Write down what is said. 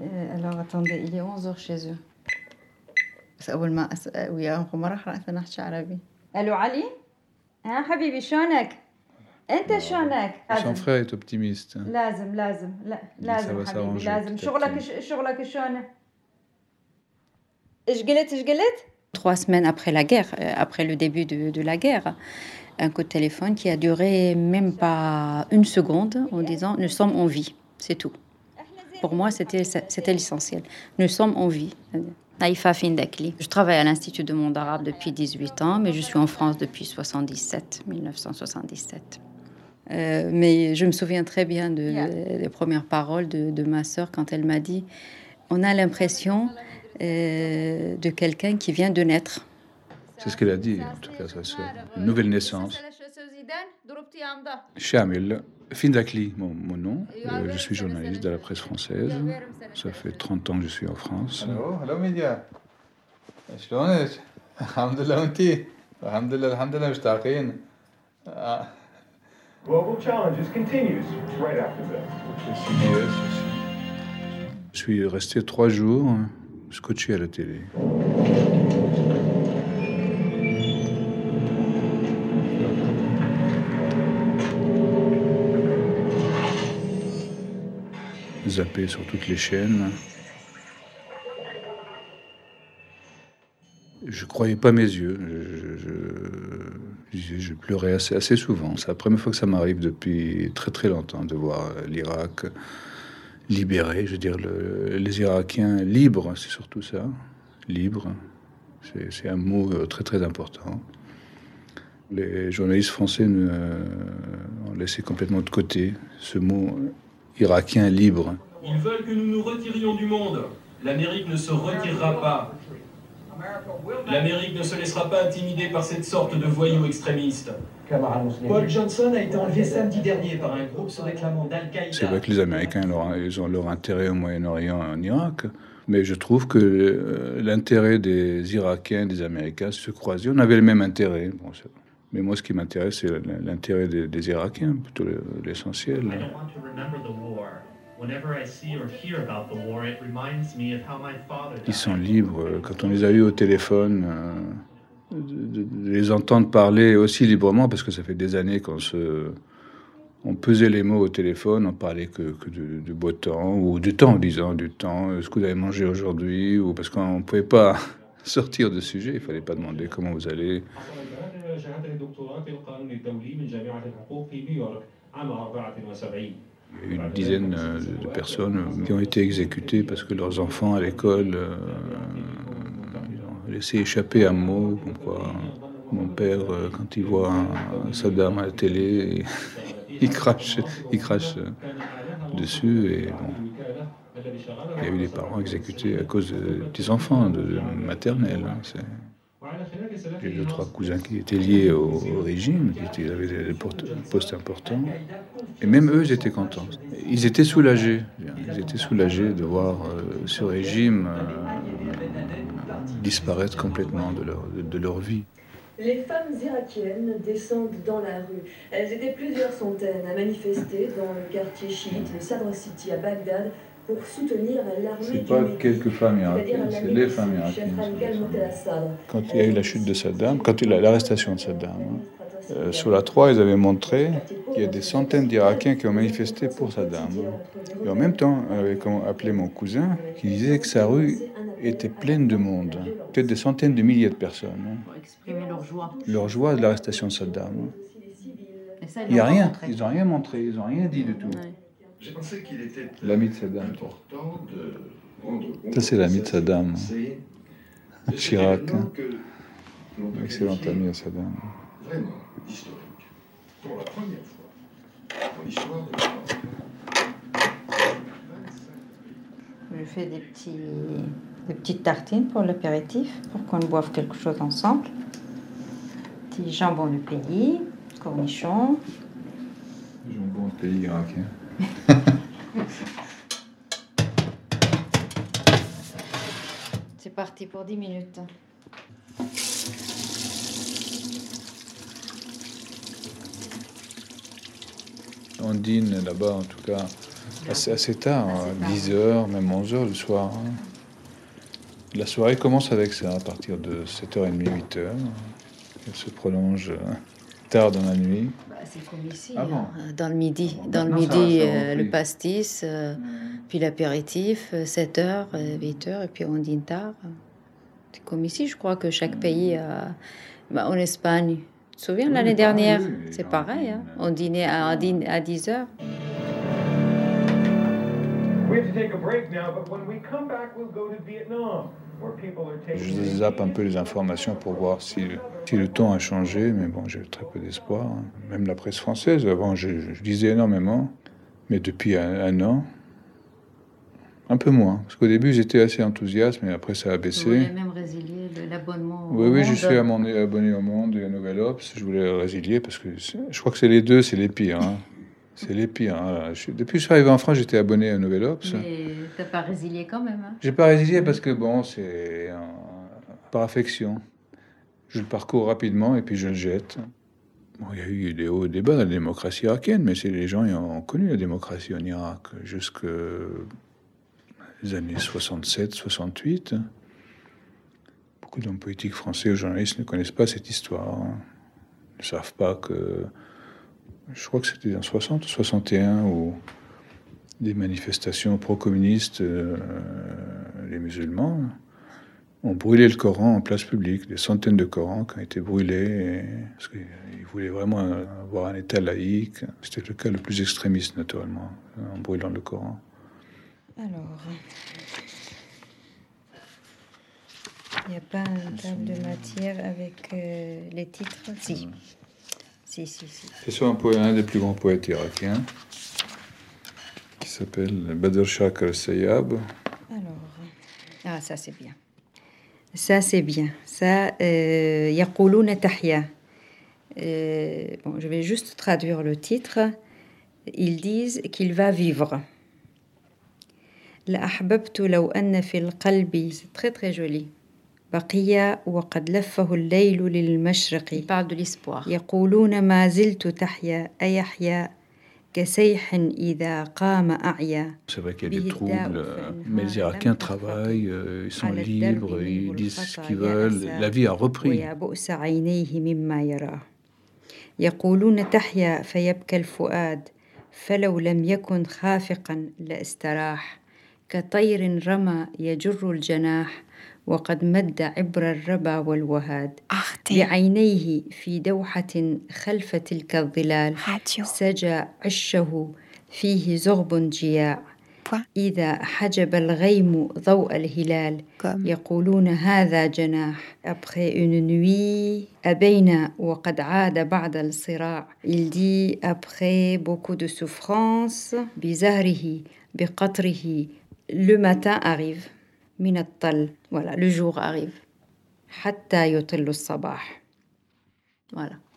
Euh, alors attendez, il est 11h chez eux. بس أول ما أسأل وياهم ما راح أعرف أحكي عربي. ألو علي؟ ها حبيبي شلونك؟ أنت شلونك؟ Son frère est optimiste. لازم لازم لا ça لازم va حبيبي s'arranger لازم petit à شغلك petit. ش- شغلك شلونه؟ ايش قلت ايش قلت؟ Trois semaines après la guerre, euh, après le début de, de la guerre, un coup de téléphone qui a duré même pas une seconde en disant nous sommes en vie, c'est tout. Pour moi, c'était c'était l'essentiel. Nous sommes en vie. Naïfa Findakli. Je travaille à l'Institut de monde arabe depuis 18 ans, mais je suis en France depuis 77, 1977. Euh, mais je me souviens très bien de, des premières paroles de, de ma sœur quand elle m'a dit On a l'impression euh, de quelqu'un qui vient de naître. C'est ce qu'elle a dit, en tout cas, sa sœur. Une nouvelle naissance. Shamil Findakli, mon, mon nom. Euh, je suis journaliste de la presse française. Ça fait 30 ans que je suis en France. الو هلو ميديا شلونك؟ الحمد لله وانتي؟ الحمد لله الحمد لله مشتاقين آه، Global Challenges continues right after this. CBS. Je suis resté trois jours euh, scotché à la télé. Zappé sur toutes les chaînes. Je croyais pas mes yeux. Je, pleurais assez, souvent. C'est la première fois que ça m'arrive depuis très très longtemps de voir l'Irak libéré. Je veux dire, le- les Irakiens libres, c'est surtout ça. Libre. C'est un mot euh, très très important. Les journalistes français ne, euh, ont laissé complètement de côté ce mot irakien libre. Ils veulent que nous nous retirions du monde. L'Amérique ne se retirera pas. L'Amérique ne se laissera pas intimider par cette sorte de voyous extrémistes. Paul Johnson a été enlevé samedi dernier par un groupe se réclamant d'Al-Qaïda. C'est vrai que les Américains leur- ils ont leur intérêt au Moyen-Orient et en Irak, mais je trouve que euh, l'intérêt des Irakiens et des Américains se croisaient. On avait le même intérêt. Bon, mais moi, ce qui m'intéresse, c'est l'intérêt des, des Irakiens, plutôt le- l'essentiel. Ils sont libres. Quand on les a eus au téléphone, euh, de, les entendre parler aussi librement, parce que ça fait des années qu'on se, on pesait les mots au téléphone, on parlait que, que du, du beau temps ou du temps, disons du temps. euh, Ce que vous avez mangé aujourd'hui, ou parce qu'on ne pouvait pas sortir de sujet, il fallait pas demander comment vous allez une dizaine euh, de personnes euh, qui ont été exécutées parce que leurs enfants à l'école euh, ont laissé échapper un mot, comme quoi mon père, euh, quand il voit Saddam à la télé, il crache, il crache dessus. Et bon. Il y a eu des parents exécutés à cause des enfants de, hein, j'ai deux, trois cousins qui étaient liés au, au régime, qui étaient- avaient des postes- importants. Et même eux, ils étaient contents. Ils étaient soulagés. Ils étaient soulagés de voir euh, ce régime euh, disparaître complètement de leur, de, de leur vie. Les femmes irakiennes descendent dans la rue. Elles étaient plusieurs centaines à manifester dans le quartier chiite de Sadr City à Bagdad pour soutenir l'armée C'est du pas quelques femmes irakiennes, c'est les femmes irakiennes. Quand il y a eu la chute de Saddam, quand il y a eu l'arrestation de Saddam, hein, euh, sur la 3, ils avaient montré qu'il y a des centaines d'Irakiens qui ont manifesté pour Saddam. Et en même temps, on avait appelé mon cousin qui disait que sa rue était pleine de monde. Peut-être des centaines de milliers de personnes. hein. Pour exprimer leur joie. Leur joie de l'arrestation de Saddam. Et ça, ils Il n'y a rien. montré. Ils n'ont rien montré. Ils n'ont rien dit du tout. Ouais. J'ai pensé qu'il était L'ami de Saddam. important de rendre compte Ça, c'est l'ami de Saddam. C'est Chirac. peut Excellent ami à Saddam. Vraiment historique. Pour la première fois dans l'histoire de l'Europe. Je fais des, petits, des petites tartines pour l'apéritif, pour qu'on boive quelque chose ensemble. Petit jambon du pays, cornichons. Jambon de pays irakien. C'est parti pour 10 minutes. On dîne là-bas, en tout cas, assez, assez tard, 10h, même 11h le soir. hein. La soirée commence avec ça, à partir de 7h30, 8h. Elle se prolonge euh, tard dans la nuit. Bah, c'est comme ici, Ah bon hein, dans le midi. Dans le midi, euh, le pastis, euh, puis l'apéritif, 7h, 8h, et puis on dîne tard. C'est comme ici, je crois que chaque pays a... bah, en Espagne, tu te souviens, l'année pareil, dernière, c'est pareil. hein. euh, On dînait à, à 10h. Je zappe un peu les informations pour voir si, si le temps a changé, mais bon, j'ai très peu d'espoir. hein. Même la presse française, avant, je, je lisais énormément, mais depuis un, un an, un peu moins. Parce qu'au début, j'étais assez enthousiaste, mais après, ça a baissé. voulais même résilier l'abonnement. au Oui, oui, je suis abonné, abonné au Monde et à Nouvel Obs. Je voulais résilier parce que je crois que c'est les deux, c'est les pires. hein. C'est les pires. hein. Je depuis que je suis arrivé en France, j'étais abonné à Nouvel Obs. Mais t'as pas résilié quand même. Hein. J'ai pas résilié parce que bon, c'est par affection. Je le parcours rapidement et puis je le jette. Bon, il y a eu des hauts et des bas dans la démocratie irakienne, mais c'est les gens qui ont connu la démocratie en Irak jusque les années 67, 68. Beaucoup d'hommes politiques français ou journalistes ne connaissent pas cette histoire. hein. Ils ne savent pas que. Je crois que c'était en 60 ou 61 où des manifestations pro-communistes, euh, les musulmans, ont brûlé le Coran en place publique, des centaines de Corans qui ont été brûlés, et- parce qu'ils voulaient vraiment avoir un État laïque. C'était le cas le plus extrémiste, naturellement, en brûlant le Coran. Alors. Il n'y a pas une table de matière avec euh, les titres? Si. C'est sur un, poète, un des plus grands poètes irakiens qui s'appelle Badr Shah Al-Sayyab. Alors, ah, ça c'est bien. Ça c'est bien. Ça, euh, Yaqulun Tahya. Euh, bon, je vais juste traduire le titre. Ils disent qu'il va vivre. C'est très très joli. بقي وقد لفه الليل للمشرق. يقولون ما زلت تحيا أيحيا؟ كسيح إذا قام أعيا. C'est vrai qu'il y a des troubles, mais les Irakiens travaillent, ils sont libres, ils disent ce qu'ils veulent. La vie a repris. ويا بؤس عينيه مما يراه يقولون تحيا فيبكى الفؤاد. فلو لم يكن خافقا لاستراح. كطير رمى يجر الجناح. وقد مد عبر الربا والوهاد. بعينيه في دوحة خلف تلك الظلال سجى عشه فيه زغب جياع. إذا حجب الغيم ضوء الهلال. يقولون هذا جناح. Après une nuit أبينا وقد عاد بعد الصراع. Il dit après beaucoup de souffrance. بزهره بقطره. Le matin arrive. من الطل ولا لو جوغ حتى يطل الصباح. Voilà.